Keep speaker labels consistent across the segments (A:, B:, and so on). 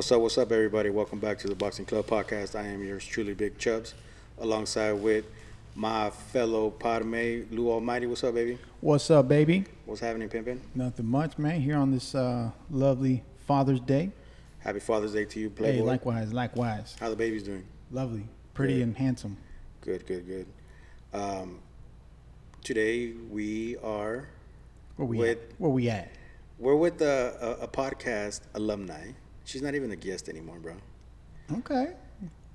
A: What's up, what's up, everybody? Welcome back to the Boxing Club Podcast. I am yours truly, Big Chubs, alongside with my fellow podmate, Lou Almighty. What's up, baby?
B: What's up, baby?
A: What's happening, Pimpin?
B: Nothing much, man. Here on this uh, lovely Father's Day.
A: Happy Father's Day to you, Playboy.
B: Hey, likewise, likewise.
A: How the baby's doing?
B: Lovely, pretty,
A: Good.
B: and handsome.
A: Good, good, good. Um, today we are
B: Where we
A: With-
B: at? Where we at?
A: we're with a, a, a podcast alumni. She's not even a guest anymore, bro.
B: Okay.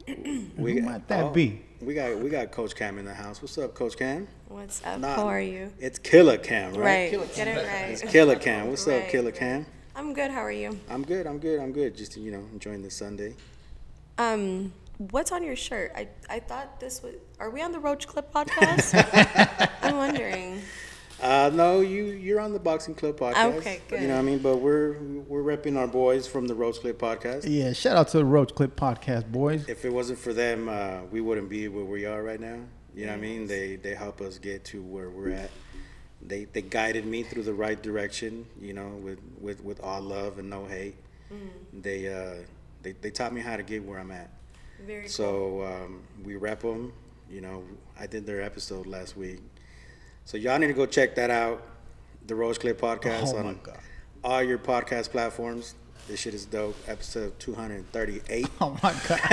A: We
B: Who might that
A: oh,
B: be?
A: We got we got Coach Cam in the house. What's up, Coach Cam?
C: What's up?
A: Nah,
C: How are you?
A: It's Killer Cam, right?
C: Right. Get it right.
A: It's Killer Cam. What's up, Killer. Cam?
C: I'm good. How are you?
A: I'm good. I'm good. I'm good. Just you know, enjoying this Sunday.
C: Um, what's on your shirt? I I thought this was. Are we on the Roach Clip podcast? I'm wondering.
A: Uh, no, you you're on the Boxing Club podcast.
C: Okay, good.
A: You know what I mean? But we're we're repping our boys from the Roach Clip podcast.
B: Yeah, shout out to the Roach Clip Podcast, boys.
A: If it wasn't for them, uh, we wouldn't be where we are right now. You know what I mean? They they help us get to where we're at. They they guided me through the right direction. You know, with with with all love and no hate. They uh they they taught me how to get where I'm at.
C: Very cool.
A: So um, we rep them. You know, I did their episode last week. So y'all need to go check that out. The Roach Clip Podcast
B: Oh
A: on all your podcast platforms. This shit is dope. Episode 238.
B: Oh my God.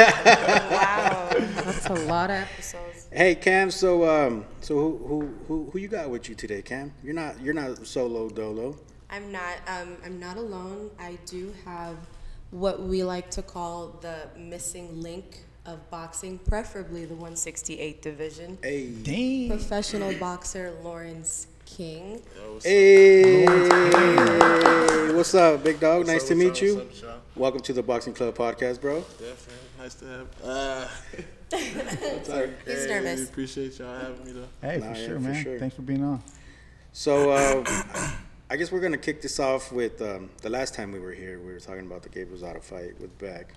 C: Wow, that's a lot of episodes.
A: Hey Cam, so um, so who who who who you got with you today, Cam? You're not you're not solo dolo.
D: I'm not. Um, I'm not alone. I do have what we like to call the missing link of boxing, preferably the 168 division.
A: Hey,
B: Dang.
D: Professional boxer Lawrence King.
A: hey, what's up, big dog? nice
E: up,
A: to meet
E: up,
A: you.
E: what's up,
A: Welcome to the Boxing Club Podcast, bro.
E: Definitely. Nice to have. Uh,
D: He's
E: hey,
D: nervous.
E: Appreciate y'all having me though.
B: Hey,
A: Nah,
B: for
A: yeah,
B: sure,
A: for
B: man.
A: sure.
B: Thanks for being on.
A: So uh, I guess we're gonna kick this off with um, the last time we were here. We were talking about the Gabe Rosado fight with Beck,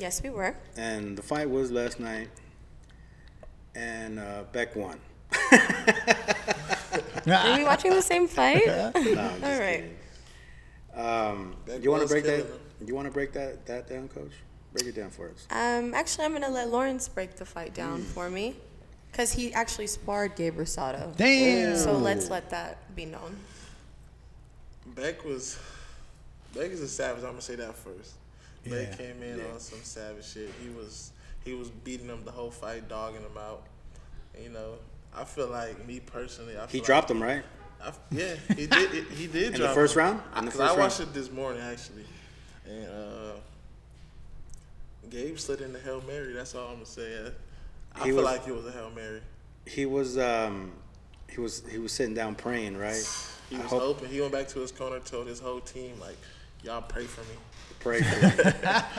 C: Yes, we were.
A: and the fight was last night, and uh, Beck won.
C: Are we watching the same fight?
A: No, I'm just
C: All right.
A: Um,
E: Beck
A: you want to break that?
E: killing
A: You want to break that that down, Coach? Break it down for us.
C: Um, actually, I'm gonna let Lawrence break the fight down for me, cause he actually sparred Gabe Rosado.
B: Damn.
C: So let's let that be known.
E: Beck was. Beck is a savage. I'm gonna say that first.
B: Yeah.
E: Beck came in on some savage shit. He was he was beating him the whole fight, dogging him out. You know, I feel like me personally. I
A: He
E: feel
A: dropped
E: like,
A: him, right?
E: I, yeah, he did. He did
A: In the first
E: him.
A: round? In the
E: Because I watched
A: round?
E: it this morning actually, and uh, Gabe slid in the hail mary. That's all I'm gonna say. Uh, I
A: He
E: feel
A: was-
E: like it was a hail mary.
A: He was um, he was he was sitting down praying, right?
E: He
A: I
E: was
A: hope-
E: hoping. He went back to his corner, told his whole team like, "Y'all pray for me."
A: Pray for me.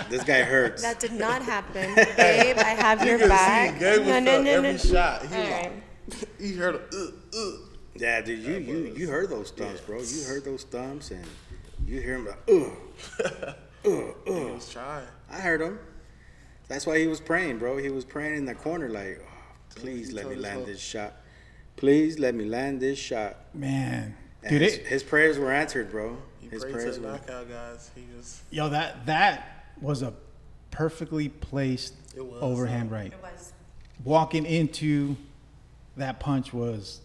A: this guy hurts.
C: That did not happen, Gabe. I have your back.
E: Gabe was
C: No, no, no,
E: every
C: no.
E: shot. He
C: All
E: was
C: right.
E: like, he heard a uh, uh.
A: Yeah, dude, you you you heard those thumps, bro. You heard those thumps, and you hear him like, ugh, ugh,
E: He was trying.
A: I heard him. That's why he was praying, bro. He was praying in the corner, like, oh, please let me land
E: whole-
A: this shot. Please let me land this shot.
B: Man.
A: And
B: Dude,
A: his,
B: it,
A: his prayers were answered, bro.
E: He
A: His
E: prayed to
A: prayers
E: the
A: were.
E: knockout guys. He was.
B: yo, that that was a perfectly placed
E: It was,
B: overhand
E: uh,
B: right.
C: It was.
B: Walking into that punch was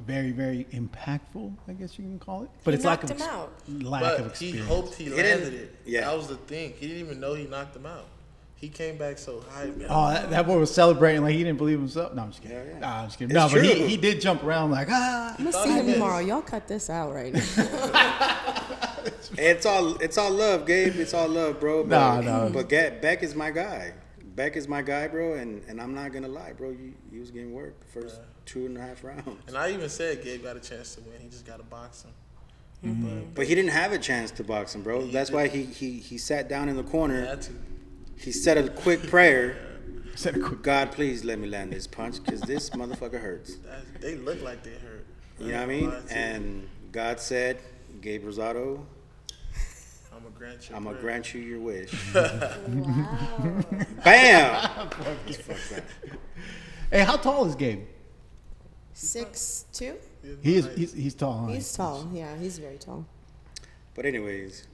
B: very, very impactful, I guess you can call it. But
C: He
B: it's lack
C: knocked
B: of
C: him
B: ex-
C: out.
B: lack of
E: But he
B: experience.
E: hoped he
A: didn't-
E: landed it.
A: yeah.
E: That was the thing. He didn't even know he knocked him out. He came back so high, man.
B: Oh, that, that boy was celebrating like he didn't believe himself. No, I'm just kidding.
A: Yeah, yeah.
B: Nah, I'm just kidding.
A: It's
B: no, but he, he did jump around like ah.
D: I'm gonna see him
E: missed.
D: tomorrow. Y'all cut this out right now.
A: It's all it's all love, Gabe. It's all love, bro. But,
B: Nah, nah.
A: But Ga- Beck is my guy. Beck is my guy, bro. And, and I'm not gonna lie, bro. You you was getting worked the first two and a half rounds.
E: And I even said Gabe got a chance to win. He just got to box him.
B: Mm-hmm.
A: But he didn't have a chance to box him, bro.
E: He
A: That's
E: did.
A: why he, he he sat down in the
E: He
A: corner.
E: Had to.
A: He said a quick prayer.
B: Said a quick.
A: God, please let me land this punch, cause this motherfucker hurts.
E: They look like they hurt.
A: You know what I mean?
E: Lie to you.
A: And God said, Gabe Rosado,
E: I'm gonna grant you.
A: I'm gonna grant you your wish.
C: Wow.
A: Bam!
B: Hey, how tall is Gabe?
D: Six two.
B: He is. He's, he's tall. Huh?
D: He's tall. Yeah, he's very tall.
A: But anyways,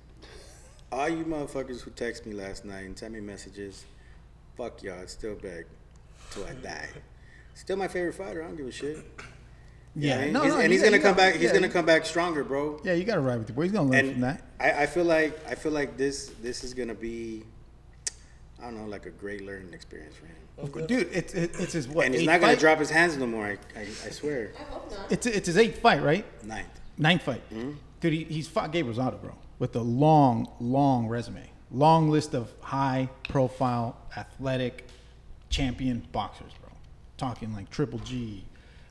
A: all you motherfuckers who text me last night and sent me messages, fuck y'all. It's still back till I die. Still my favorite fighter. I don't give a shit.
B: Yeah,
A: And
B: no,
A: he's,
B: no,
A: and
B: you
A: he's gonna come
B: got-
A: back. He's
B: yeah,
A: gonna come back stronger, bro.
B: Yeah, you got to ride with the boy. He's gonna learn from that.
A: I, I feel like I feel like this this is gonna be, I don't know, like a great learning experience for him.
B: Dude, it's it, it's his what?
A: and he's not gonna
B: fight?
A: drop his hands no more. I, I, I swear. I hope not.
B: It's it's his eighth fight, right?
A: Ninth.
B: Ninth fight.
A: Mm-hmm.
B: Dude, he, he's fought Gabe Rosado, bro, with a long, long resume, long list of high-profile, athletic, champion boxers, bro. Talking like Triple G,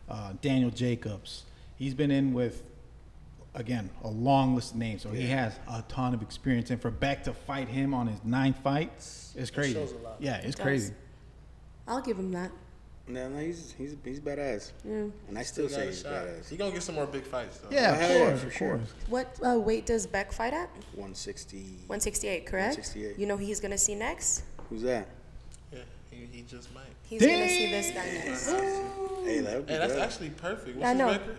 B: uh, Daniel Jacobs. He's been in with, again, a long list of names, so he has a ton of experience. And for Beck to fight him on his ninth fight, it's crazy.
E: shows a lot.
B: Yeah, it's
C: does.
B: crazy.
D: I'll give him that.
A: No, no, he's he's he's badass. And I still,
E: Still
A: say he's
E: shot.
A: badass.
E: He gonna get some more big fights though.
B: Yeah,
A: Oh,
B: of course,
A: for
B: of
A: sure.
B: course.
D: What uh, weight does Beck fight at?
A: 160.
C: 168, correct?
A: 168.
C: You know who he's gonna see next?
A: Who's that?
E: Yeah, he, he just might.
C: He's gonna see this guy next.
A: Hey, that would be
E: Hey, that's
A: good.
E: actually perfect. What's
C: Yeah, I
E: his
C: know.
E: record?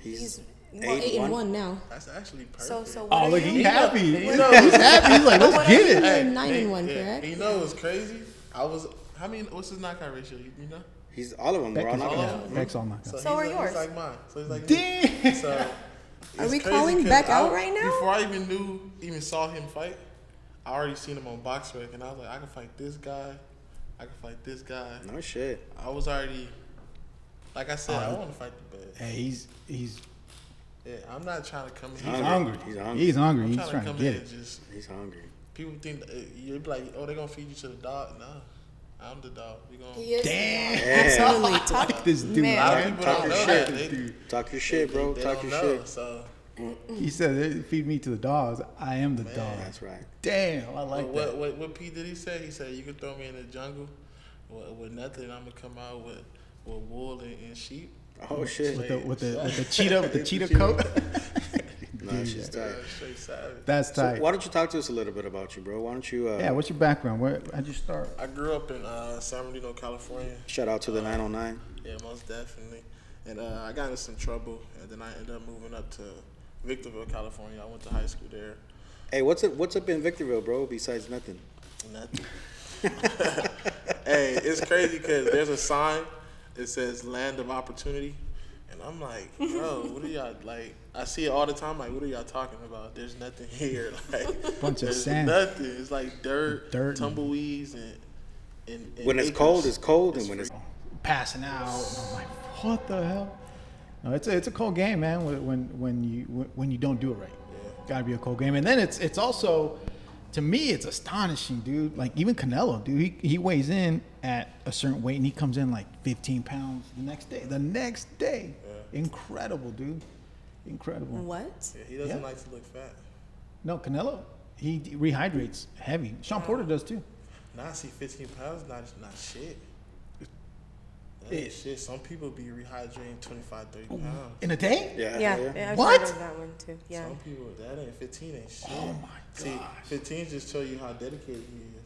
A: He's,
C: he's-
D: Well, eight and one now.
E: That's actually perfect.
C: So, so what
B: Oh, look,
C: you?
B: he happy.
E: You
B: He's happy. He's like, let's
C: what
B: get it.
D: You're nine and one,
E: yeah,
D: correct?
E: You know what's crazy? I was. How many? What's his knockout ratio? You, you know?
A: He's all of them.
B: Beck
A: We're all
B: is,
A: not
E: all
B: yeah,
E: of
A: gonna.
E: them.
B: Beck's all knocked out.
C: So
E: he's
C: are
E: like,
C: yours.
E: He's like mine. So he's like
B: Damn.
E: So.
C: Are
E: it's
C: we
E: crazy
C: calling
E: 'cause
C: Beck
E: I-
C: out right now?
E: Before I even knew, even saw him fight, I already seen him on BoxRec, and I was like, I can fight this guy. I can fight this guy.
A: No shit.
E: I was already, like I said, I
B: Oh.
E: want to fight the best.
B: Hey, he's he's
E: Yeah, I'm not trying to come in.
B: he's
E: here.
B: hungry.
A: He's hungry.
B: He's hungry.
E: I'm
B: He's
E: trying,
B: trying
E: to
B: to
E: come
B: get
E: in
B: it.
E: and just
A: He's hungry.
E: people think uh, you'd be like, oh, they're gonna feed you to the dog. No, I'm the dog. We gonna.
D: He is.
B: Damn.
C: Absolutely. Talk.
B: Like this dude.
E: A lot of
C: Man.
E: people
A: Talk
E: don't
A: your
E: know
A: shit,
E: that. They,
B: dude.
A: Talk your shit, bro.
E: they
A: Talk
E: don't
A: your
E: know.
A: shit.
E: So
B: He said, "Feed me to the dogs. I am the dog."
A: That's right.
B: Damn, I like
E: what,
B: that.
E: what what what P did he say? He said you can throw me in the jungle with, with nothing. I'm gonna come out with with wool and, and sheep.
A: Oh shit.
B: With the with the with the cheetah with the cheetah coat.
A: No, she's tight.
E: Uh, straight savage.
B: That's
A: So
B: tight.
A: why don't you talk to us a little bit about you, bro? Why don't you? Uh,
B: Yeah, what's your background? Where how'd you start?
E: I grew up in uh, San Bernardino, California.
A: Shout out to the 909.
E: Yeah, most definitely. And uh, I got into some trouble, and then I ended up moving up to Victorville, California. I went to high school there.
A: Hey, what's up? What's up in Victorville, bro? Besides nothing.
E: Nothing. hey, it's crazy because there's a sign that says "Land of Opportunity," and I'm like, bro, what are y'all like? I see it all the time. Like, what are y'all talking about? There's nothing here. Like,
B: Bunch of
E: there's
B: sand.
E: Nothing. It's like dirt,
B: Dirt
E: tumbleweeds, and, and, and
A: When it's
E: acres.
A: cold, it's cold, and when it's
B: Passing out. I'm like, what the hell? No, it's a it's a cold game, man. When when when you when you don't do it right, gotta be a cold game. And then it's it's also, to me, it's astonishing, dude. Like even Canelo, dude, he, he weighs in at a certain weight and he comes in like 15 pounds the next day. The next day, incredible, dude, incredible.
C: What?
E: Yeah, he doesn't
B: Yeah.
E: like to look fat.
B: No, Canelo, he rehydrates heavy. Shawn Porter does too.
E: Now I see 15 pounds, not not shit. That
B: It-
E: shit. Some people be rehydrating 25, 30 pounds.
B: In a day?
A: yeah,
C: Yeah,
A: yeah.
C: yeah
B: What?
C: that one too. Yeah.
E: Some people, that ain't 15 ain't shit.
B: Oh my
E: See, 15 just tell you how dedicated he is.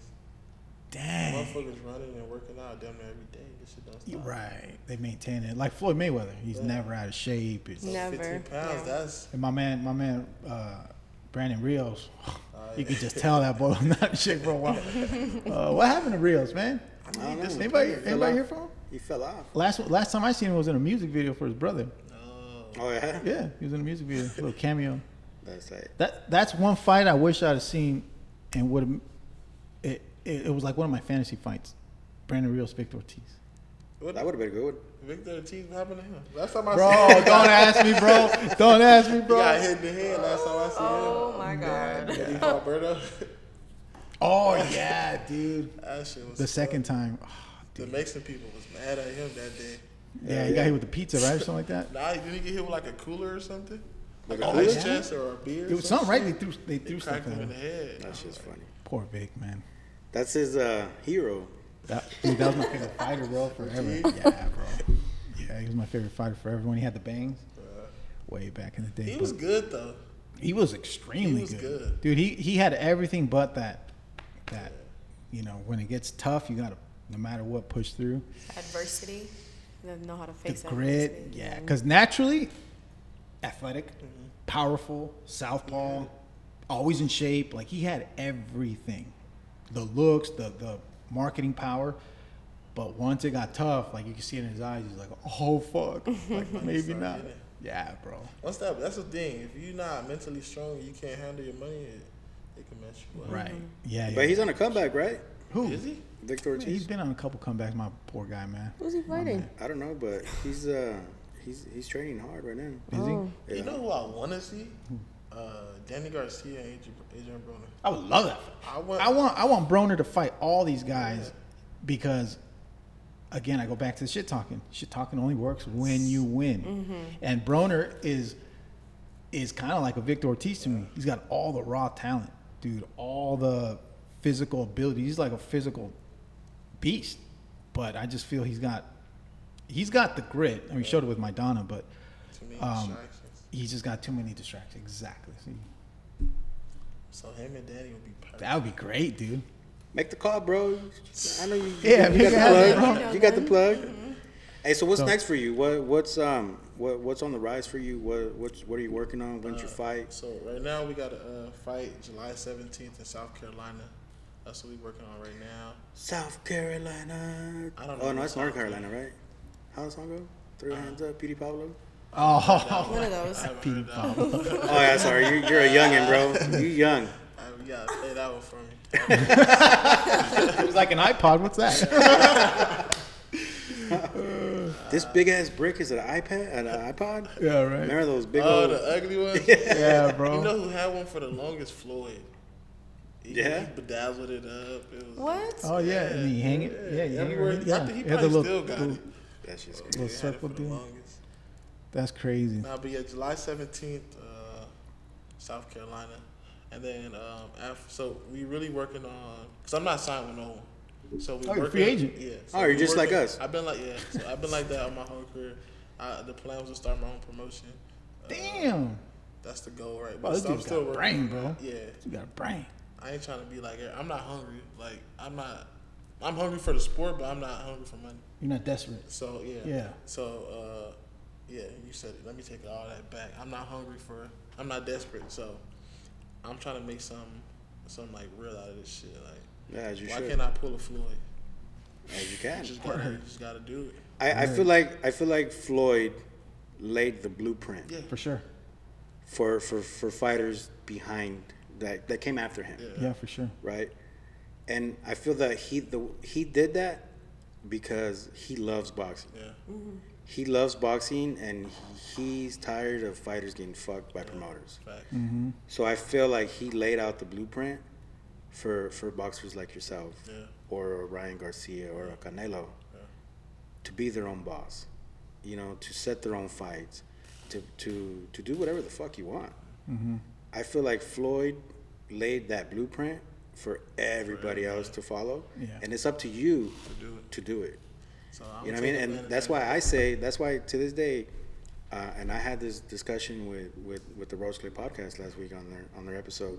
B: Dang.
E: Motherfuckers running and working out damn every day. This shit don't stop.
B: right. They maintain it. Like Floyd Mayweather, he's never out of shape. It's,
C: Never,
E: 15 pounds,
C: yeah.
E: that's.
B: And my man, my man, uh, Brandon Rios,
E: Uh,
B: you could just tell that boy was not in shape for a while. Uh, what happened to Rios, man?
A: I don't know.
B: Anybody,
A: He
B: anybody
A: off.
B: hear from him?
A: He fell off.
B: Last last time I seen him was in a music video for his brother.
E: No.
A: Oh yeah.
B: Yeah, he was in a music video, a little cameo.
A: That's it.
B: That that's one fight I wish I'd have seen, and would have. It, it it was like one of my fantasy fights. Brandon Rios, Victor Ortiz.
E: What,
A: That would have been a good. one.
E: Victor Ortiz, what happened to him? Last time I
B: Bro,
E: seen him,
B: don't ask me, bro. Don't ask me,
E: he
B: bro.
E: got hit in the head last time I seen
C: Oh my god.
E: him. Andre Berto.
B: Oh yeah, dude.
E: that shit was
B: The
E: tough.
B: second time. oh,
E: The Mexican people was mad at him that day.
B: Yeah, he got hit with the pizza, right, or something like that.
E: Nah, he didn't he get hit with like a cooler or something? Like
A: a
E: an
A: cooler?
E: ice chest or a beer?
B: It was something, right? They threw they
E: They
B: threw stuff
E: cracked
B: at
E: him in the head.
A: That shit's funny.
B: Poor Vic, man.
A: That's his uh, hero.
B: That dude, that was my favorite fighter, bro, forever. Yeah, bro. Yeah, he was my favorite fighter forever when he had the bangs. Way back in the day.
E: He was
B: but
E: good though.
B: he was extremely
E: he was
B: good.
E: good.
B: Dude, he he had everything but that that you know, when it gets tough, you gotta no matter what push through.
C: Adversity. They know how to
B: The
C: face
B: grit,
C: adversity.
B: yeah, because naturally athletic, mm-hmm. powerful, southpaw, always in shape. Like he had everything, the looks, the the marketing power. But once it got tough, like you can see it in his eyes, he's like, "Oh fuck, like maybe not." Yeah, bro.
E: Once that, that's the thing. If you're not mentally strong, you can't handle your money. It, it can mess you up.
B: Right. Yeah. yeah.
A: But he's on a comeback, right?
B: who?
E: Is he?
A: Victor
B: Yeah, He's been on a couple comebacks. My poor guy, man.
C: Who's he fighting?
A: I don't know, but he's uh he's he's training hard right now.
B: Is he?
C: Oh.
A: Yeah.
E: You know who I want to see? Uh, Danny Garcia and Adrian, Adrian Broner.
B: I would love that.
E: I want.
B: I want I want Broner to fight all these guys because again I go back to the shit talking. Shit talking only works when you win. And Broner is is kind of like a Victor Ortiz to me. He's got all the raw talent, dude, all the physical ability. He's like a physical beast. But I just feel he's got he's got the grit. I mean, he showed it with Maidana, but
E: Too many
B: um,
E: distractions.
B: he's just got too many distractions. Exactly. See,
E: So him and Danny would be perfect.
B: that would be great, dude.
A: Make the call, bro. I know you.
B: Yeah,
A: you
B: make
A: got the plug.
C: bro.
A: You got the plug. Hey, so what's
B: So-
A: next for you? What what's um what what's on the rise for you? What what's what are you working on? When's your
E: Uh,
A: fight?
E: So right now we got a uh, fight July 17th in South Carolina. That's what we're working on right now.
A: South Carolina.
E: I don't know
A: Oh no, it's North
E: song.
A: Carolina, right? How does the song go? Throw your hands up, Petey Pablo.
B: Oh,
C: One of those.
E: I haven't
B: Petey
E: heard that one.
B: Pablo.
A: Oh yeah, sorry, you, you're a youngin, bro. You young.
E: Um, you gotta play that one for me.
B: It was like an iPod. What's that?
A: This big ass brick is an iPad, an iPod.
B: yeah, right.
A: Remember those big
E: Oh,
A: old?
E: the ugly one.
B: Yeah, bro.
E: You know who had one for the longest? Floyd. He,
A: Yeah?
E: He bedazzled it up. It was,
C: What?
B: oh yeah, and you hang it. Yeah, you hang it.
E: Everywhere.
B: right- Yeah,
E: I think he
B: It had
E: probably
B: the
E: still got
B: little-
E: it.
A: That's just
E: Yeah,
B: Little
E: he it
B: circle
E: for the
B: deal.
E: Longest.
B: That's crazy.
E: Now, but yeah, July seventeenth, uh, South Carolina, and then um, after, so we really working on. Cause I'm not signed with no one, so we
B: Oh, you're
E: working.
B: free agent.
E: Yeah.
A: Oh, you're
E: we
A: just like us.
E: I've been like yeah, so I've been like that on my whole career. I, the plan was to start my own promotion. Uh,
B: Damn,
E: that's the goal, right?
B: Oh, this
E: so I'm still
B: got
E: working.
B: brain, bro.
E: Yeah,
B: you got a brain.
E: I ain't trying to be like I'm not hungry. Like I'm not. I'm hungry for the sport, but I'm not hungry for money.
B: You're not desperate.
E: So yeah.
B: Yeah.
E: So uh, yeah, you said it. Let me take all that back. I'm not hungry for. I'm not desperate. So I'm trying to make some some like real out of this shit. Like
A: yeah, as you
E: why
A: should.
E: can't I pull a Floyd?
A: As you can.
E: You just gotta, you just gotta do it.
A: I, I feel like I feel like Floyd laid the blueprint
E: Yeah.
B: For sure.
A: for, for, for fighters behind that that came after him,
E: Yeah.
B: Yeah, for sure.
A: right? And I feel that he the he did that because he loves boxing.
E: Yeah. Mm-hmm.
A: He loves boxing, and he, he's tired of fighters getting fucked by promoters.
B: Mm-hmm.
A: So I feel like he laid out the blueprint for for boxers like yourself,
E: Yeah.
A: or Ryan Garcia, or a Canelo, to be their own boss. You know, to set their own fights, to to to do whatever the fuck you want.
B: Mm-hmm.
A: I feel like Floyd laid that blueprint for everybody else to follow,
B: Yeah.
A: and it's up to you
E: To do it.
A: to do it.
E: So I'm
A: You know what I mean? And that's why I say that's why to this day, uh, and I had this discussion with with with the Roach Clip podcast last week on their on their episode.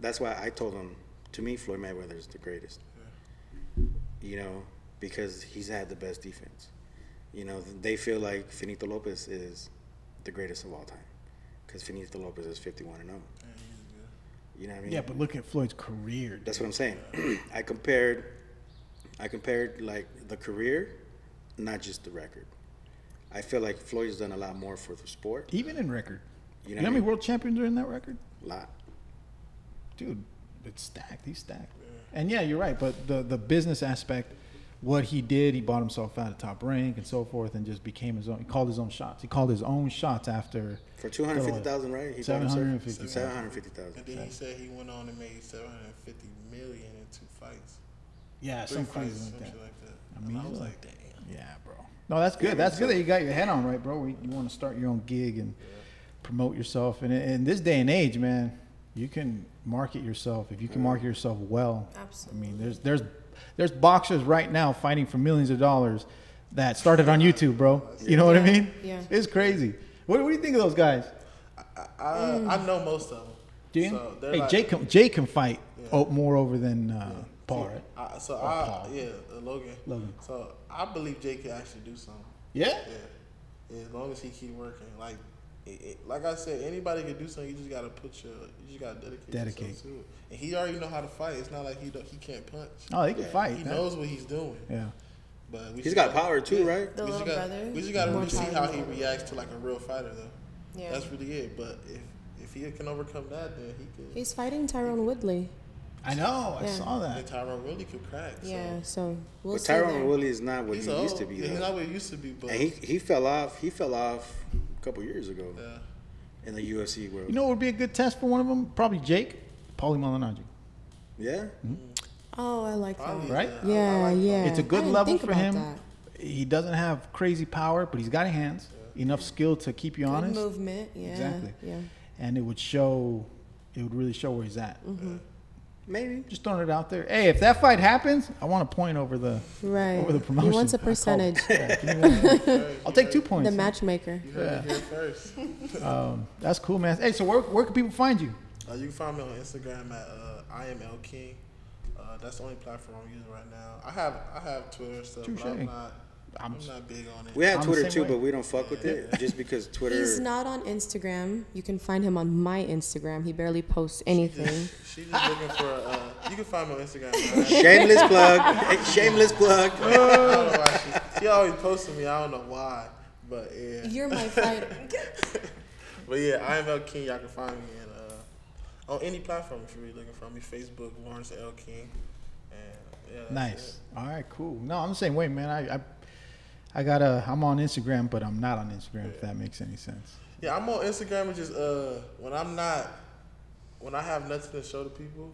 A: That's why I told them to me Floyd Mayweather is the greatest. You know, because he's had the best defense. You know, they feel like Finito Lopez is the greatest of all time because Finito Lopez is fifty one and zero. You know what I mean?
B: Yeah, but look at Floyd's career. dude.
A: That's what I'm saying. I compared, I compared like the career, not just the record. I feel like Floyd's done a lot more for the sport.
B: Even in record.
A: You
B: You
A: know
B: know, how many world champions are in that record?
A: A lot.
B: Dude, it's stacked. He's stacked. And yeah, you're right. But the the business aspect, what he did, he bought himself out of top rank and so forth, and just became his own. He called his own shots. He called his own shots after.
A: For two hundred fifty thousand, right? He bought himself-
B: 750,000.
A: Seven hundred fifty thousand.
E: And then he said he went on and made 750 million in two fights.
B: Yeah,
E: Three
B: some crazy like that.
E: like that.
B: I
E: And
B: mean,
E: I was like, damn.
B: Yeah, bro. No, that's good.
A: Yeah,
B: that's good that you got your head on right, bro. You, you want to start your own gig and promote yourself. And in, in this day and age, man, you can market yourself if you can market yourself well.
C: Absolutely.
B: I mean, there's there's there's boxers right now fighting for millions of dollars that started on YouTube, bro. You know what I mean?
C: yeah.
B: It's crazy. What, what do you think of those guys?
E: I, I, I know most of them.
B: Do you?
E: So
B: hey,
E: like-
B: Jay can, Jay can fight
E: Yeah.
B: more over than uh, Paul, right?
E: I, so I,
B: Paul.
E: yeah, uh, Logan.
B: Logan.
E: So I believe Jay can actually do something.
B: Yeah.
E: Yeah. yeah. As long as he keep working, like it, it- like I said, anybody can do something. You just gotta put your, you just gotta dedicate,
B: Dedicate.
E: yourself to it. And he already know how to fight. It's not like he don't, he can't punch.
B: Oh, he can
A: Yeah,
B: fight.
E: He
B: that-
E: knows what he's doing.
B: Yeah.
E: But we
A: He's
E: just
A: got
E: gotta-
A: power too,
E: yeah.
A: right?
D: The
E: we just
D: little
E: gotta,
D: brother,
E: We just gotta really see how he reacts to like a real fighter, though.
D: Yeah.
E: That's really it. But if if he can overcome that, then he could.
D: He's fighting Tyron Woodley.
B: I know. I
D: Yeah.
B: saw
E: Then
B: that.
E: Tyron really could crack. So.
D: Yeah, so we'll
A: But
D: see. there.
A: Tyron Woodley is not what
E: He's
A: he
E: old.
A: used to be.
E: Yeah, he's
A: though.
E: not what he used to be, but
A: And he he fell off. He fell off a couple years ago
E: yeah.
A: in the UFC world.
B: You know what would be a good test for one of them? Probably Jake, Paulie Malignaggi.
A: yeah. Mm-hmm.
D: Oh, I like that.
E: Probably,
B: Right?
E: I- I
D: Yeah,
E: like
D: yeah.
B: It's a
D: I
B: good
D: didn't
B: level
D: think
B: for
D: about
B: him.
D: that.
B: He doesn't have crazy power, but he's got hands, enough skill to keep you
D: Good
B: honest,
D: movement. Yeah.
B: Exactly.
D: Yeah.
B: and it would show. It would really show where he's at. Mm-hmm.
A: Maybe.
B: Just throwing it out there. Hey, if that fight happens, I want a point over the
D: Right.
B: over the promotion.
D: He
B: promotion.
D: wants a
B: I call
D: percentage.
B: Yeah, give me one.
E: Hey,
B: I'll take two points.
D: The matchmaker.
E: You heard it here first.
B: Um, that's cool, man. Hey, so where, where can people find you?
E: Uh, you can find me on Instagram at uh, I am L King. Uh, that's the only platform I'm using right now. I have I have Twitter and stuff, but
B: Touche.
E: I'm not I'm,
B: I'm-
E: not big on it.
A: We have
B: I'm
A: Twitter too,
B: way.
A: but we don't fuck with it just because Twitter.
D: He's not on Instagram. You can find him on my Instagram. He barely posts anything.
E: She's just looking for. Uh, you can find me on Instagram. man.
A: Shameless plug. Shameless plug.
E: I don't know why she, she always posting me. I don't know why, but yeah.
D: You're my fighter.
E: But yeah, I am L King. Y'all can find me in, uh, on any platform if you're really looking for me. Facebook, Lawrence L King. And yeah, that's
B: Nice.
E: it.
B: All right, cool. No, I'm the same way, man. I, I, I got a. I'm on Instagram, but I'm not on Instagram. If that makes any sense.
E: Yeah, I'm on Instagram and just uh when I'm not when I have nothing to show to people,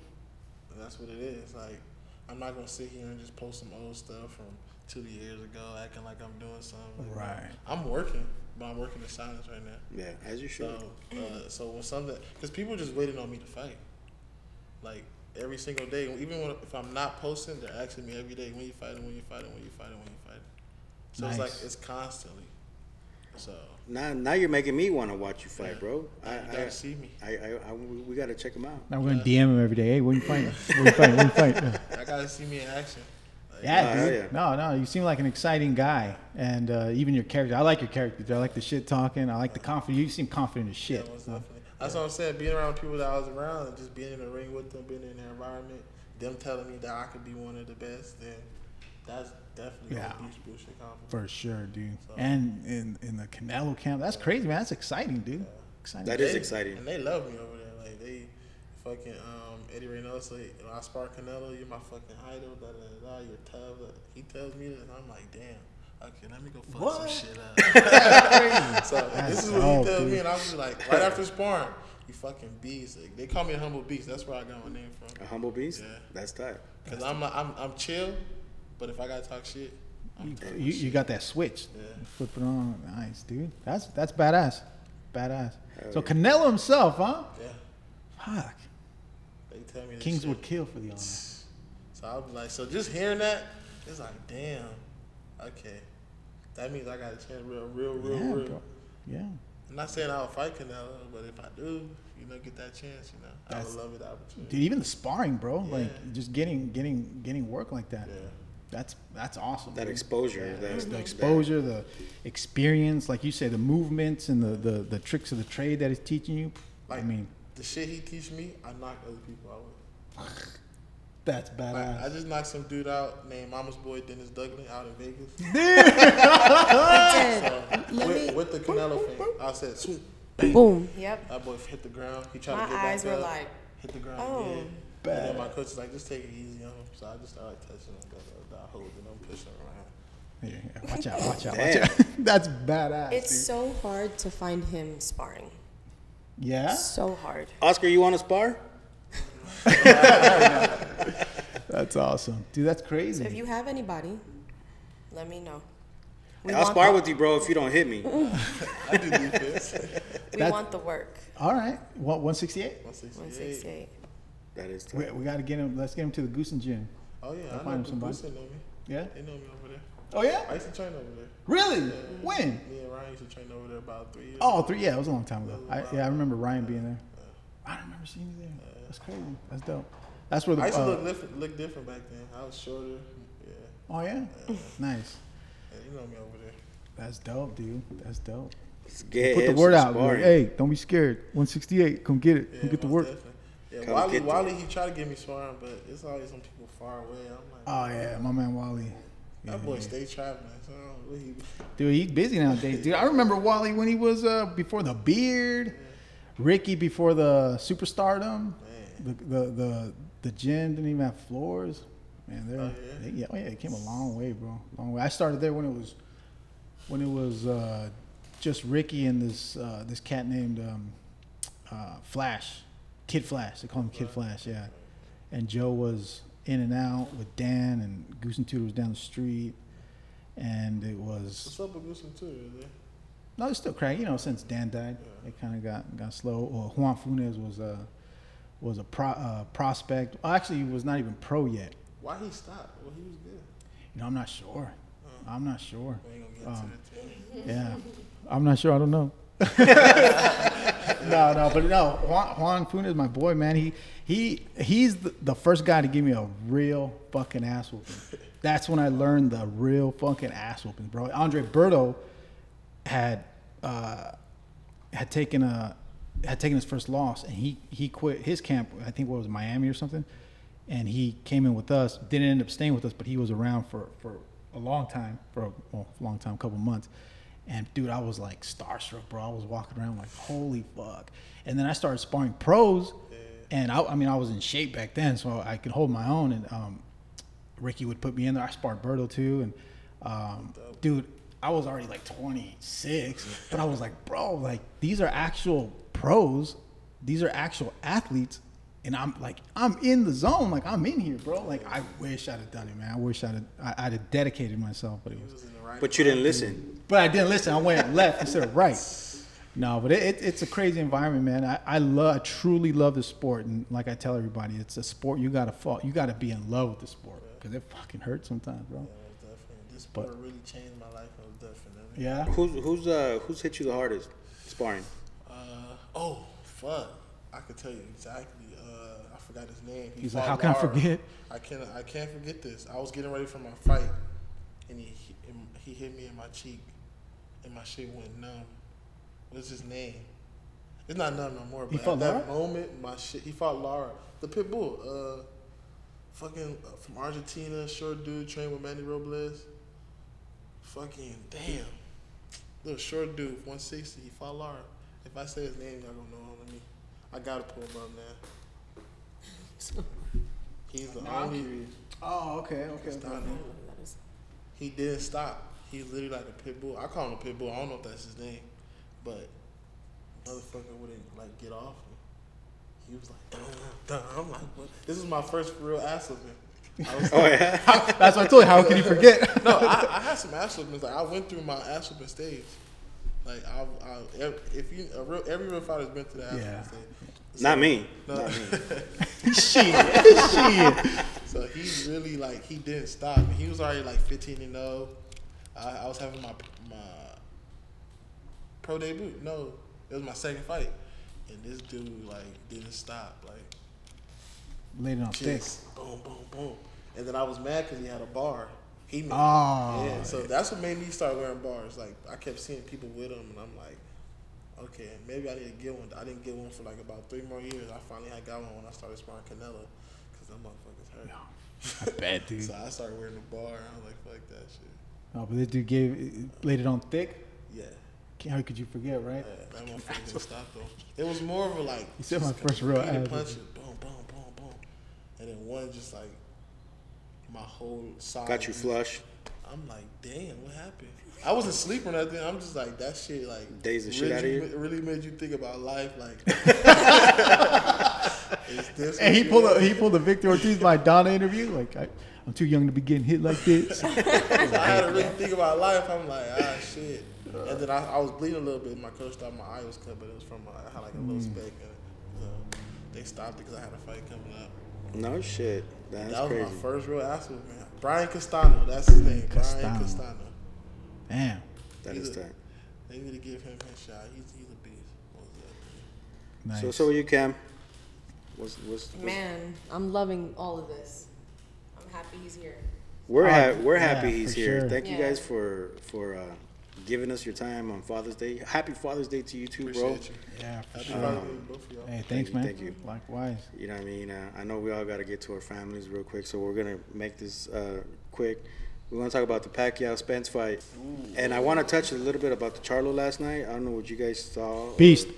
E: that's what it is. Like I'm not gonna sit here and just post some old stuff from two years ago, acting like I'm doing something. Like,
B: Right.
E: I'm working, but I'm working in silence right now.
A: Yeah, as you should.
E: So, uh, so when something, because people just waiting on me to fight, like every single day. Even when if I'm not posting, they're asking me every day, when you fighting, when you fighting, when you fighting, when you fighting. So it's like it's constantly. So
A: Now, now you're making me want to watch you fight, bro. I,
E: you
A: I,
E: gotta see me.
A: I, I, I- we- we got to check him out.
B: Now we're gonna DM him every day. Hey, when you fighting? When you fighting? When you fighting? Yeah.
E: I gotta see me in action. Like,
B: Yeah,
A: Oh,
B: dude.
A: yeah.
B: No, no, you seem like an exciting guy, and uh, even your character. I like your character. dude. I like the shit talking. I like the confident. You seem confident as shit.
E: most definitely. That's what I'm saying. Being around people that I was around and just being in the ring with them, being in their environment, them telling me that I could be one of the best, then that's definitely
B: Yeah.
E: a huge bullshit compliment.
B: For sure, dude.
E: So-
B: And in in the Canelo camp, that's crazy, man. That's exciting, dude. Exciting.
A: That is
E: They-
A: exciting.
E: And they love me over there. Like they fucking um, Eddie Reynoso. He, when I spar Canelo, you're my fucking idol. Da da da. da You're tough. uh, He tells me that, and I'm like, damn. Okay, let me go fuck
B: What?
E: some shit up. so this is what
B: dope,
E: he tells
B: dude.
E: me, and I'm just like, right after sparring, you fucking beast. Like, they call me a humble beast. That's where I got my name from.
A: A humble beast?
E: Yeah.
A: That's tight.
E: Cause I'm like, I'm I'm chill, but if I gotta talk shit,
B: You, you, you got that switch.
E: Yeah.
B: Flip it on. Nice, dude. That's that's badass. Badass.
A: Hell
B: So
A: yeah.
B: Canelo himself, huh?
E: yeah.
B: Fuck.
E: They tell me this
B: Kings
E: shit.
B: would kill for the honor.
E: So I was like, so just hearing that, it's like, damn, okay, that means I got a chance, real, real, real,
B: Yeah,
E: real.
B: bro. Yeah.
E: I'm not saying I'll fight Canelo, but if I do, you know, get that chance, you know, I would love it, the opportunity.
B: Dude, even the sparring, bro. Like just getting getting getting work like that.
E: Yeah.
B: That's that's awesome.
A: That
B: dude.
A: exposure.
B: Yeah,
A: that,
B: the
A: that-
B: exposure, the experience, like you say, the movements and the, the, the tricks of the trade that he's teaching you. I
E: Like,
B: mean,
E: The shit he teach me, I knock other people out with.
B: that's
E: Like, I just knocked some dude out named Mama's Boy Dennis Duggan out in Vegas.
D: Dead.
E: So, with, with the Canelo thing, I said, swoop,
D: Boom.
C: Yep.
E: that boy hit the ground. He tried
C: My
E: to get back
C: eyes were
E: up,
C: like,
E: hit the ground
C: oh.
E: again. And then my coach is like, just take it easy on him. So I just started touching him, got I hold him, pushing him around.
B: Yeah, yeah. Watch out, watch out, watch out. that's badass.
C: It's
B: dude.
C: so hard to find him sparring.
B: yeah.
C: So hard.
A: Oscar, you want to spar?
B: That's awesome, dude. That's crazy.
C: So if you have anybody, let me know. We
A: I'll spar
C: the,
A: with you, bro, if you don't hit me.
E: I do defense.
C: We
B: That-
C: want the work.
B: All right, what 168?
E: 168.
C: 168.
A: That is
B: We,
A: tight.
B: we got to get him. Let's get him to the Goose and Gym.
E: Oh yeah,
B: I'll
E: I
B: find
E: know
B: him
E: the
B: somebody.
E: Boosie know me.
B: Yeah.
E: They know me over there.
B: Oh yeah.
E: I used to train over there.
B: Really? When?
E: Me and Ryan used to train over there about three years.
B: Oh,
E: ago.
B: three. Yeah, it was a long time ago. I, yeah, I remember Ryan being there. I don't remember seeing you there. That's crazy. That's dope. That's where the.
E: I used to
B: uh,
E: look different, look different back then. I was shorter. Yeah,
B: oh yeah. Nice.
E: yeah you know me over there.
B: That's dope, dude. That's dope.
A: Get
B: Put the word out. Like, hey, don't be scared. 168. Come get it.
E: Yeah,
B: Come get the
E: most
B: work.
E: definitely. Yeah,
A: Come
E: Wally, Wally,
A: that.
E: he tried to get me sparring, but it's always some people far away. I'm like,
B: Oh yeah, my man Wally.
E: that boy stay traveling. So I don't know what he,
B: Dude, he's busy nowadays, dude. I remember Wally when he was uh, before the beard, Ricky before the superstardom, the the the the gym didn't even have floors. Man, they're,
E: Oh,
B: they,
E: yeah?
B: yeah, oh yeah, it came a long way, bro. Long way. I started there when it was when it was uh, just Ricky and this uh, this cat named um, uh, Flash, Kid Flash. They call him Kid Flash, yeah. And Joe was in and out with Dan, and Goose and Tudor was down the street, and it was
E: what's up with Goose and? Is it?
B: no, it's still cracking. You know, since Dan died, it kind of got got slow. Well, Juan Funes was a was a pro, uh, prospect. Well, actually, he was not even pro yet.
E: Why he stopped? Well, he was good.
B: You know, I'm not sure. I'm not sure.
E: We ain't gonna get
B: Um. Yeah, I'm not sure. I don't know. no, no, but no. Juan, Juan Funes, my boy, man. He he he's the, the first guy to give me a real fucking ass whooping. That's when I learned the real fucking ass whooping, bro. Andre Berto had uh, had taken a had taken his first loss, and he he quit his camp. I think what was Miami or something, and he came in with us. Didn't end up staying with us, but he was around for for a long time, for a well, long time, couple months. And dude, I was like starstruck, bro. I was walking around like, holy fuck. And then I started sparring pros, and I, I mean, I was in shape back then, so I could hold my own. And um, Ricky would put me in there. I sparred Berto too, and um, dude, I was already like 26, but I was like, bro, like these are actual pros, these are actual athletes, and I'm like, I'm in the zone, like I'm in here, bro. Like I wish I'd have done it, man. I wish I'd have, I, I'd have dedicated myself, but it was,
E: was in the right.
A: But you didn't listen.
B: but I didn't listen. I went left instead of right. No, but it, it, it's a crazy environment, man. I, I love, I truly love the sport, and like I tell everybody, it's a sport you gotta fall, you gotta be in love with the sport because it fucking hurts sometimes, bro.
E: Yeah, definitely. This sport really changed my life. Most definitely.
B: Yeah.
A: Who's who's uh who's hit you the hardest sparring?
E: Uh, oh, fuck. I could tell you exactly. Forgot his name. He
B: He's like, how can I forget?
E: I can't. I can't forget this. I was getting ready for my fight, and he he, he hit me in my cheek, and my shit went numb. What's his name? It's not numb no more.
B: He
E: But
B: fought
E: at that
B: Lara?
E: moment, my shit. He fought Lara, the pit bull. Uh, fucking uh, from Argentina, short dude, trained with Manny Robles. Fucking damn, little short dude, 160. He fought Lara. If I say his name, y'all gonna know him. Let me. I gotta pull him up now. He's the
B: Nah, I'm
E: only.
B: Oh, okay, okay.
E: Stop
B: okay.
E: it. He didn't stop. He's literally like a pit bull. I call him a pit bull. I don't know if that's his name, but motherfucker wouldn't like get off me. He was like, dun, dun. I'm like, what? This is my first real ass whooping. I was
A: Oh yeah.
B: That's what I told you. How can you forget?
E: no, I, I had some ass whoopings. Like I went through my ass whooping stage. Like I, I, if you, a real, every real fighter's been through the ass
B: Yeah.
E: whooping stage.
A: Not me.
E: No.
A: Not me.
B: shit, shit.
E: So he really like he didn't stop. He was already like 15 and 0. I, I was having my my pro debut. No, it was my second fight, and this dude like didn't stop. Like
B: Laid it on thick.
E: just boom, boom, boom. And then I was mad because he had a bar. He made
B: Oh,
E: yeah. So that's what made me start wearing bars. Like I kept seeing people with them, and I'm like, okay, maybe I need to get one. I didn't get one for like about three more years. I finally had got one when I started sparring Canelo, because them motherfuckers hurt.
B: I bet, dude.
E: So I started wearing the bar. I was like, fuck that shit.
B: Oh, but this dude gave laid it on thick.
E: Yeah.
B: How could you forget,
E: Yeah,
B: right?
E: that motherfucker didn't stop though. It was more of a like.
B: You said my first real
E: repeated
B: ass
E: punches. Boom, boom, boom, boom, and then one just like my whole side.
A: Got you flush.
E: I'm like, damn, what happened? I wasn't sleeping or nothing. I'm just like that shit. Like
A: Dazed the shit
E: really,
A: outta you?
E: ma- Really made you think about life. Like, is this?
B: And he pulled
E: want?
B: a, he pulled the Victor Ortiz Maidana interview. Like I, I'm too young to be getting hit like this.
E: I had to really think about life. I'm like, ah, shit. And then I, I was bleeding a little bit. My coach thought my eye was cut, but it was from uh, I had like a little
B: Mm.
E: speck. in it. So they stopped it because I had a fight coming up.
A: No shit. That's
E: that was
A: crazy.
E: my first real ass man. Brian Castano, that's his name.
B: Castano.
E: Brian Castano.
B: Damn.
A: That
E: He's
A: is
E: a-
A: that.
E: They need to give him his shot. He's he's a beast. Most definitely.
B: Nice.
A: So so are you Cam? What's what's, what's
D: Man, I'm loving all of this. I'm happy he's here.
A: We're
B: Oh,
A: ha- we're
B: yeah,
A: happy he's here.
B: sure.
A: Thank you guys for for uh, giving us your time on Father's Day. Happy Father's Day to you too, bro.
E: Appreciate you.
B: Yeah, for
E: Happy
B: sure.
E: Father's Day both of y'all.
B: Hey, thanks,
A: you,
B: man.
A: thank you.
B: Likewise.
A: You know what I mean? Uh, I know we all got to get to our families real quick, so we're gonna make this uh, quick. We're gonna talk about the Pacquiao Spence fight, and I want to touch a little bit about the Charlo last night. I don't know what you guys saw. or-
B: Beast.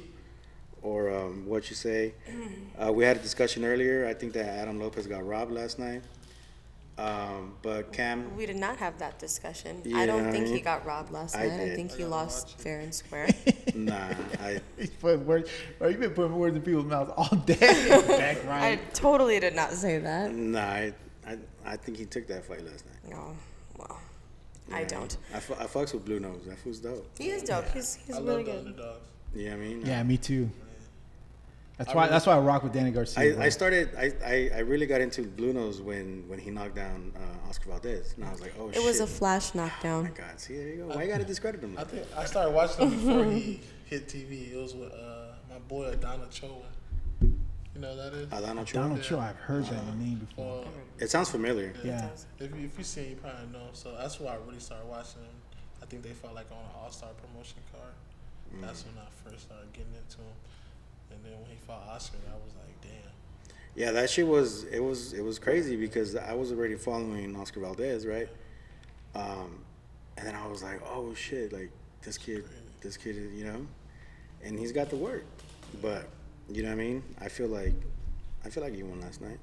A: or um, what you say. Uh, we had a discussion earlier. I think that Adam Lopez got robbed last night. Um, but Cam,
C: We did not have that discussion.
A: Yeah,
C: I don't think
A: I-
C: he got robbed last
A: I
C: night. I
A: did.
C: think he lost fair and square.
A: nah, I
B: He's putting words. Bro, you've been putting words in people's mouths all day. Back
C: I
B: right.
C: totally did not say that.
A: nah, I, I, I think he took that fight last night.
C: No, well, I don't.
A: I, fu- I fucks with Blue Nose. That fool's dope.
C: He is dope. He's he's
E: I
C: really
E: love the
C: good.
E: underdogs.
A: You I mean?
B: Yeah, me too. That's
E: I
B: why.
E: really-
B: That's why I rock with Danny Garcia.
A: I. I started. I, I, I really got into Blue Nose when, when he knocked down uh, Oscar Valdez, and I was like, oh
C: It
A: shit.
C: was a flash knockdown.
A: oh my
C: knockdown.
A: God, see there you go. Why you gotta discredit him?
E: I
A: Like
E: think I started watching him before he hit TV. It was with uh, my boy Adana Choa. You know that is?
A: that? Alana Chua?
B: Donald Trump. I've heard that uh, name before.
E: Well,
A: It sounds familiar.
B: Yeah.
E: if you, if you see him, you probably know. So that's why I really started watching him. I think they felt like on an All Star promotion card. Mm. That's when I first started getting into him. And then when he fought Oscar, I was like, damn.
A: Yeah, that shit was it was it was crazy because I was already following Oscar Valdez, right? Um, and then I was like, oh shit, like this kid, this kid, is, you know, and he's got the work, but you know what I mean? I feel like I feel like he won last night.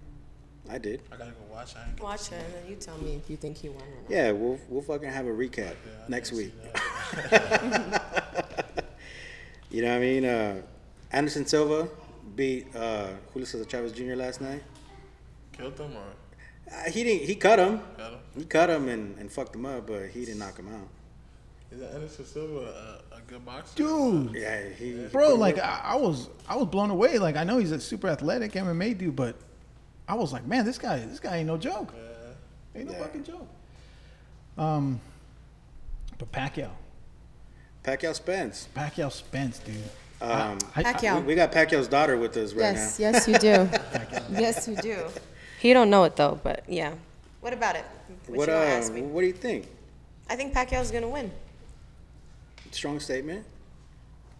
A: I did.
E: I gotta go watch. I ain't get to
C: Watch it, and then you tell me if you think he won or not.
A: Yeah, we'll we'll fucking have a recap
E: Yeah, I
A: next
E: didn't
A: week.
E: see that.
A: You know what I mean? Uh, Anderson Silva beat uh, Julio Cesar Chavez Jr. last night.
E: Killed him or
A: Uh, he didn't. He cut him.
E: got him?
A: He cut him and, and fucked him up, but he didn't knock him out.
E: Is that Anderson Silva a, a good boxer?
B: Dude,
A: Yeah, he. he
B: bro, like I, I was, I was blown away. Like I know he's a super athletic MMA dude, but I was like, man, this guy, this guy ain't no joke.
E: Yeah.
B: Ain't no
A: Yeah.
B: fucking joke. Um, but Pacquiao,
A: Pacquiao Spence.
B: Pacquiao Spence, dude.
A: Um,
B: I- I-
C: Pacquiao.
A: we, we got Pacquiao's daughter with us right
C: Yes, yes, you do. yes, you do. He don't know it though, but yeah. What about it? What,
A: What
C: you
A: uh,
C: ask me?
A: what do you think?
C: I think Pacquiao's gonna win.
A: Strong statement.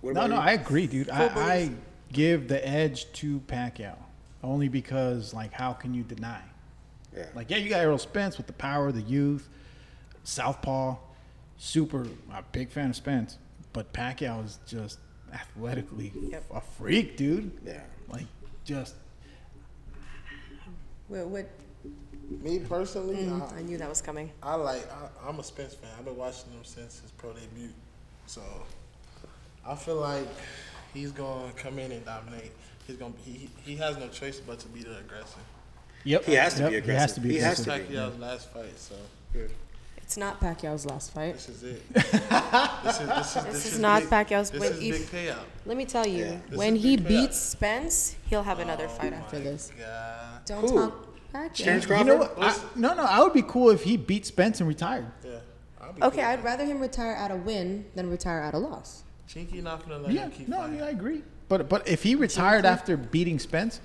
A: What
B: No,
A: about
B: no,
A: you?
B: I agree, dude. I,
C: Full
B: I
C: belief.
B: give the edge to Pacquiao only because, like, how can you deny?
A: Yeah.
B: Like, yeah, you got Errol Spence with the power, the youth, Southpaw, super. I'm a big fan of Spence, but Pacquiao is just athletically
C: Yep.
B: a freak, dude.
A: yeah.
B: Like, just
C: What? what
E: Me personally,
C: mm, I knew that was coming.
E: I, I like. I, I'm a Spence fan. I've been watching him since his pro debut. So I feel like he's gonna come in and dominate. He's gonna. He he has no choice but to be the aggressor.
B: yep.
A: He has to
B: yep,
A: be
B: He has
A: aggressive.
B: to be
A: He has to be.
E: Pacquiao's last fight. So
C: It's not Pacquiao's last fight.
E: this is it. this is this is
C: This is
E: is
C: not
E: big,
C: Pacquiao's
E: This
C: win.
E: is
C: If-
E: big payout.
C: Let me tell you,
A: Yeah.
E: This
C: when
E: is
C: he beats Spence, he'll have another
E: Oh
C: fight after
E: my
C: this.
E: God.
C: Don't
A: Who?
C: talk Pacquiao.
B: You know what? I, no, no. I would be cool if he beat Spence and retired.
E: Yeah. I'll be
C: Okay,
E: cool.
C: I'd rather him retire at a win than retire at a loss.
E: Jinkee not gonna let
B: Yeah,
E: him keep
B: no, I
E: fighting.
B: mean I agree. But but if he retired after beating Spence,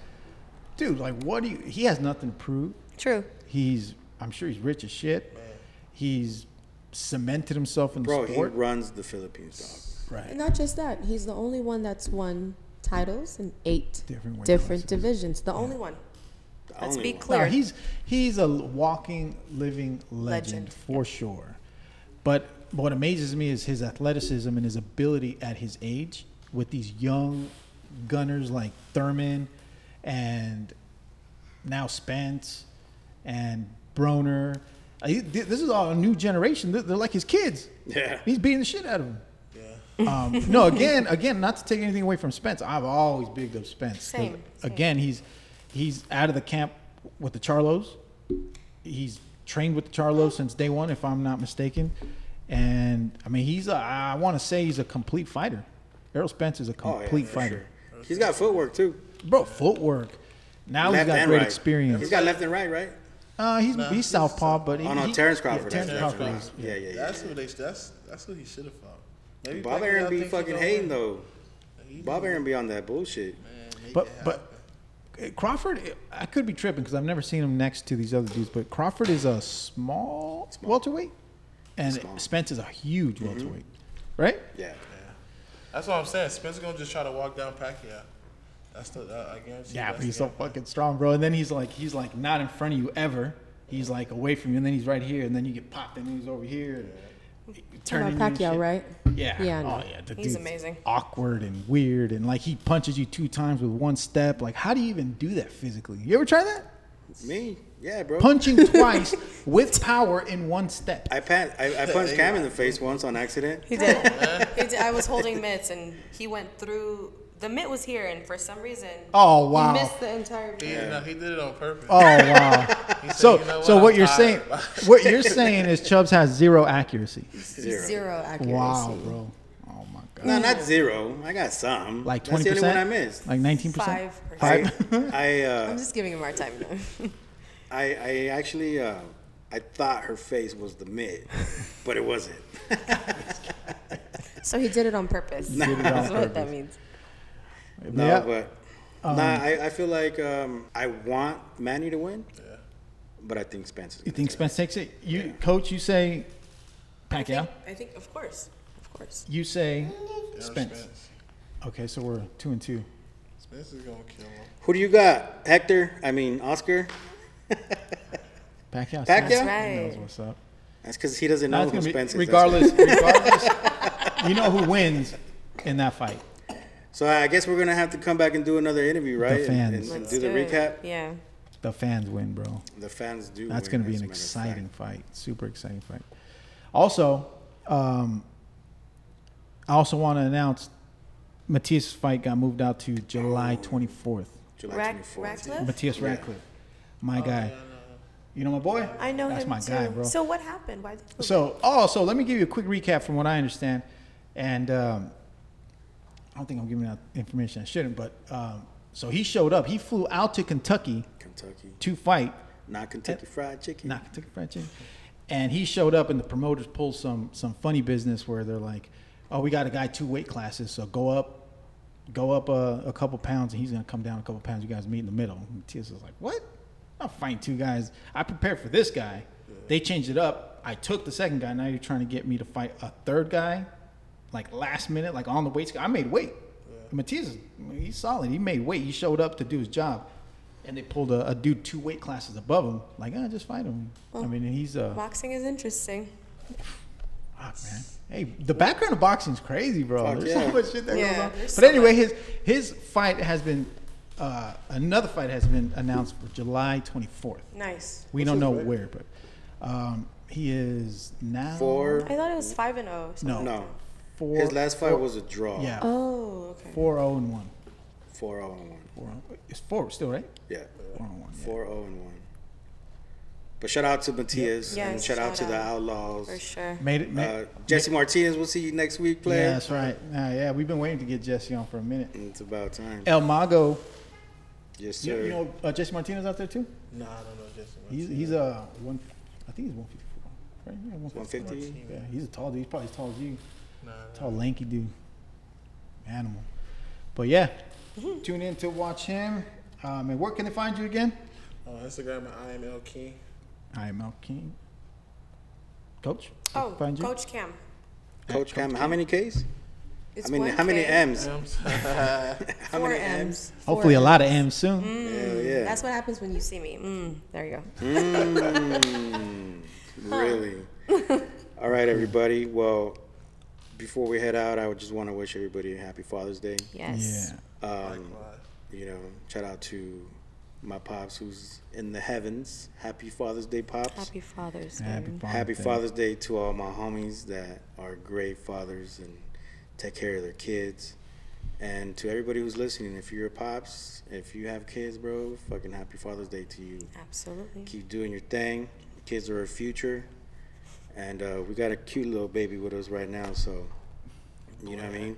B: dude, like what do you? He has nothing to prove.
C: True.
B: He's I'm sure he's rich as shit.
E: Man.
B: He's cemented himself in the
A: Bro, he
B: sport.
A: runs the Philippines,
C: And
B: right.
C: not just that, he's the only one that's won titles in eight
B: Different weight
C: different
B: classes.
C: divisions. The only one.
A: dog. The
C: Let's
A: only
C: be
A: one.
C: clear.
B: No, he's he's a walking, living legend,
C: Legend,
B: for sure. But what amazes me is his athleticism and his ability at his age with these young gunners like Thurman and now Spence and Broner. Uh, This is all a new generation. They're they're like his kids.
A: Yeah.
B: He's beating the shit out of them.
E: Yeah.
B: Um, no, again, again, not to take anything away from Spence. I've always bigged up Spence.
C: Same, same.
B: Again, he's he's out of the camp with the Charlos. He's trained with the Charlos since day one, if I'm not mistaken. And I mean, he's a, I want to say he's a complete fighter. Errol Spence is a
A: Oh, yeah,
B: complete fighter,
A: sure. He's got footwork too.
B: bro. Footwork. Now he's got great
A: right.
B: experience.
A: He's got left and right, right?
B: Uh, he's
E: Nah,
B: he's
E: he's
B: southpaw, but he,
A: Oh no,
B: he-
A: Terence
B: yeah,
A: Crawford. Terence
B: Crawford.
A: Crawford.
B: is-
A: Yeah, yeah, yeah.
E: That's who they. That's that's who he should have fought. Maybe
A: Bob
E: Pacquiao
A: Aaron be fucking
E: gonna
A: hating
E: win.
A: though.
E: He-
A: Bob Arum be on that bullshit.
E: Man,
B: But but
E: happen.
B: uh, Crawford, I could be tripping because I've never seen him next to these other dudes. But Crawford is a small, welterweight, and
A: Small.
B: Spence is a huge welterweight. right?
A: Yeah.
E: That's what I'm saying. Spencer gonna just try to walk down Pacquiao. That's the uh, I guarantee.
B: Yeah, but he's so
E: game plan.
B: fucking strong, bro. And then he's like, he's like not in front of you ever. He's like away from you, and then he's right here, and then you get popped, and he's over here. And
D: Talking
B: turning
D: about Pacquiao, right?
B: Yeah.
D: Yeah, I know.
B: Oh yeah. The
C: He's
B: dude's
C: amazing.
B: Awkward and weird, and like he punches you two times with one step. Like, how do you even do that physically? You ever try that?
A: Me? Yeah, bro.
B: Punching twice with power in one step.
A: I pan- I, I punched Cam in the face once on accident.
C: He did. he did. I was holding mitts and he went through. The mitt was here, and for some reason,
B: Oh wow.
D: He missed the entire
E: He,
D: game.
E: no, he did it on purpose.
B: Oh wow.
E: Said,
B: So
E: "You know
B: so
E: I'm
B: what you're saying what you're saying is Chubbs has zero accuracy.
A: Zero.
D: Zero accuracy.
B: Wow, bro. My.
A: No, not zero. I got some.
B: Like twenty percent.
A: That's
B: twenty
A: the only one I missed.
B: Like nineteen percent.
C: five.
B: Five.
A: I uh,
D: I'm just giving him our time now.
A: I, I actually uh, I thought her face was the mid, but it wasn't.
D: so he did it on purpose.
B: did it on
D: That's what that means.
A: No,
B: Yeah.
A: but nah, I, I feel like um, I want Manny to win, Yeah. but I think Spencer's.
B: You think
A: take
B: Spence takes it? You coach, you say
C: I
B: Pacquiao.
C: think, I think, of course, of course.
B: You say
E: Yeah,
B: Spence.
E: Spence.
B: Okay, so we're two and two.
E: Spence is gonna kill him.
A: Who do you got? Hector? I mean Oscar?
B: Pacquiao.
A: Pacquiao?
B: He knows
C: Right.
B: what's up.
A: That's because he doesn't know
B: That's
A: who
B: gonna be
A: Spence is. that's
B: regardless.
A: why.
B: regardless, you know who wins in that fight.
A: So I guess we're gonna have to come back and do another interview, right? And-
B: fans.
A: And, and
C: Let's
A: do the
C: it.
A: recap.
C: Yeah.
B: The fans win, bro.
A: The fans do.
B: That's
A: win,
B: going to be
A: as
B: an
A: a matter of
B: exciting fight. Super exciting fight. Also, um, I also want to announce Matthias' fight got moved out to July 24th.
A: July
C: Rack,
A: 24th.
C: Radcliffe?
B: Matthias Radcliffe, my guy. You know my boy?
C: I know
B: That's
C: him
B: my
C: too.
B: guy, bro.
C: So what happened? Why
B: So, oh, so let me give you a quick recap from what I understand. And um, I don't think I'm giving out information I shouldn't, but um, so he showed up. He flew out to Kentucky
A: Kentucky,
B: to fight,
A: not Kentucky Fried Chicken.
B: not Kentucky Fried Chicken. And he showed up, and the promoters pulled some some funny business where they're like, "Oh, we got a guy two weight classes, so go up, go up a, a couple pounds, and he's gonna come down a couple pounds. You guys meet in the middle." And Tias was like, "What? I'm fighting two guys. I prepared for this guy. They changed it up. I took the second guy. Now you're trying to get me to fight a third guy, like last minute, like on the weight scale. I made weight. Matias, he's solid. He made weight. He showed up to do his job." And they pulled a, a dude two weight classes above him. Like, ah, just fight him. I mean, he's uh,
C: Boxing is interesting.
B: Fuck, man. Hey, the background of boxing is crazy, bro.
A: Fuck
B: There's
A: yeah.
B: so much shit that
C: Yeah,
B: goes on. But
C: so
B: anyway, his his fight has been uh, another fight has been announced for July 24th.
C: Nice.
B: We don't know where, but um, he is now
A: Four.
C: I thought it was five and zero.
B: No,
A: No,
B: four.
A: his last fight
B: four-
A: was a draw.
B: yeah,
C: Oh, okay.
B: four zero and one.
A: four zero and one.
B: Four, it's four still, right?
A: Yeah,
B: Four and one. Yeah.
A: four zero and one. But shout out to Matias
C: Yeah.
A: and
C: Yes,
A: shout out to
C: shout
A: the. Outlaws.
C: For sure.
B: Made it. Made,
A: Uh, Jesse Martinez, we'll see you next week,
B: yeah,
A: player.
B: that's right. Uh, yeah, we've been waiting to get Jesse on for a minute.
A: It's about time.
B: El Mago,
A: Yes, sir.
B: you know uh, Jesse Martinez out there too.
E: Nah, I don't know Jesse.
B: He's he's a one. I think he's one fifty four. Right? Yeah, one
A: fifty.
B: Yeah, he's a tall dude. He's probably as tall as you.
E: Nah, nah.
B: Tall, lanky dude. Animal. But yeah, tune in to watch him. Um, and where can they find you again?
E: On Instagram at I am L King.
B: I am Mel King. Coach?
C: Oh,
B: find you?
C: Coach Cam.
A: Coach Cam, how many Ks?
C: It's
A: I mean,
C: one
A: how many
C: K,
A: M's?
E: M's.
A: How
C: Four
A: many
C: M's.
B: Hopefully a lot of
C: Ms.
B: M's soon.
A: Hell yeah.
C: That's what happens when you see me. Mm, there you go.
A: Mm, really? All right, everybody. Well, before we head out, I would just want to wish everybody a happy Father's Day.
C: Yes.
B: Yeah.
A: Um, you know, shout out to my pops who's in the heavens. Happy Father's Day, pops.
C: Happy Father's Day.
B: Happy Father's
A: Happy
B: Day.
A: Father's Day to all my homies that are great fathers and take care of their kids. And to everybody who's listening, if you're a pops, if you have kids, bro, fucking happy Father's Day to you.
C: Absolutely.
A: Keep doing your thing. Kids are our future. And uh, we got a cute little baby with us right now, so you know what I mean?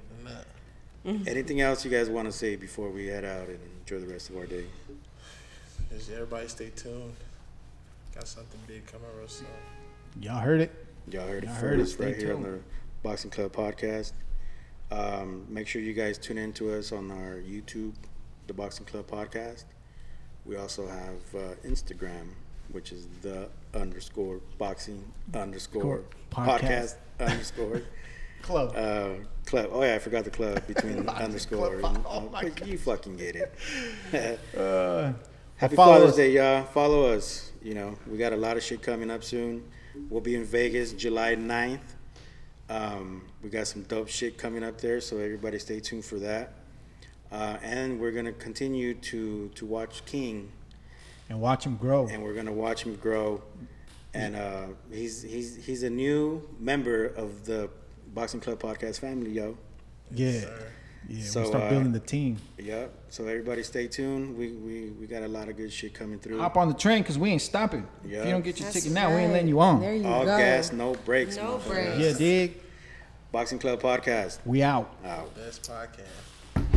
A: Anything else you guys want to say before we head out and enjoy the rest of our day?
E: Just everybody stay tuned. Got something big coming real soon.
B: Y'all heard it.
A: Y'all heard it
B: Y'all heard it.
A: right
B: Stay
A: here on the Boxing Club podcast. Um, make sure you guys tune in to us on our YouTube, the Boxing Club podcast. We also have uh, Instagram, which is the underscore boxing underscore
B: Podcast.
A: podcast underscore.
B: Club.
A: Uh, club. Oh yeah, I forgot the club between the underscore.
B: Club.
A: and-
B: Oh my
A: but you fucking get it.
B: Uh,
A: Happy
B: follow
A: Father's
B: us.
A: Day, y'all. Follow us. You know, we got a lot of shit coming up soon. We'll be in Vegas July 9th. Um, we got some dope shit coming up there, so everybody stay tuned for that. Uh, and we're gonna continue to to watch King,
B: and watch him grow.
A: and we're gonna watch him grow. And uh, he's he's he's a new member of the Boxing Club Podcast family, yo.
B: Yeah. Yeah.
A: So,
B: we'll start
A: uh,
B: building the team.
A: Yep. So everybody stay tuned. We we, we got a lot of good shit coming through.
B: Hop on the train because we ain't stopping. If you don't get your
D: That's
B: ticket now, we ain't letting you on.
D: There you
A: All
D: go.
A: gas, no brakes.
D: No
A: motherfucker.
D: brakes.
B: Yeah, dig.
A: Boxing Club Podcast.
B: We out.
A: Out.
E: Best podcast.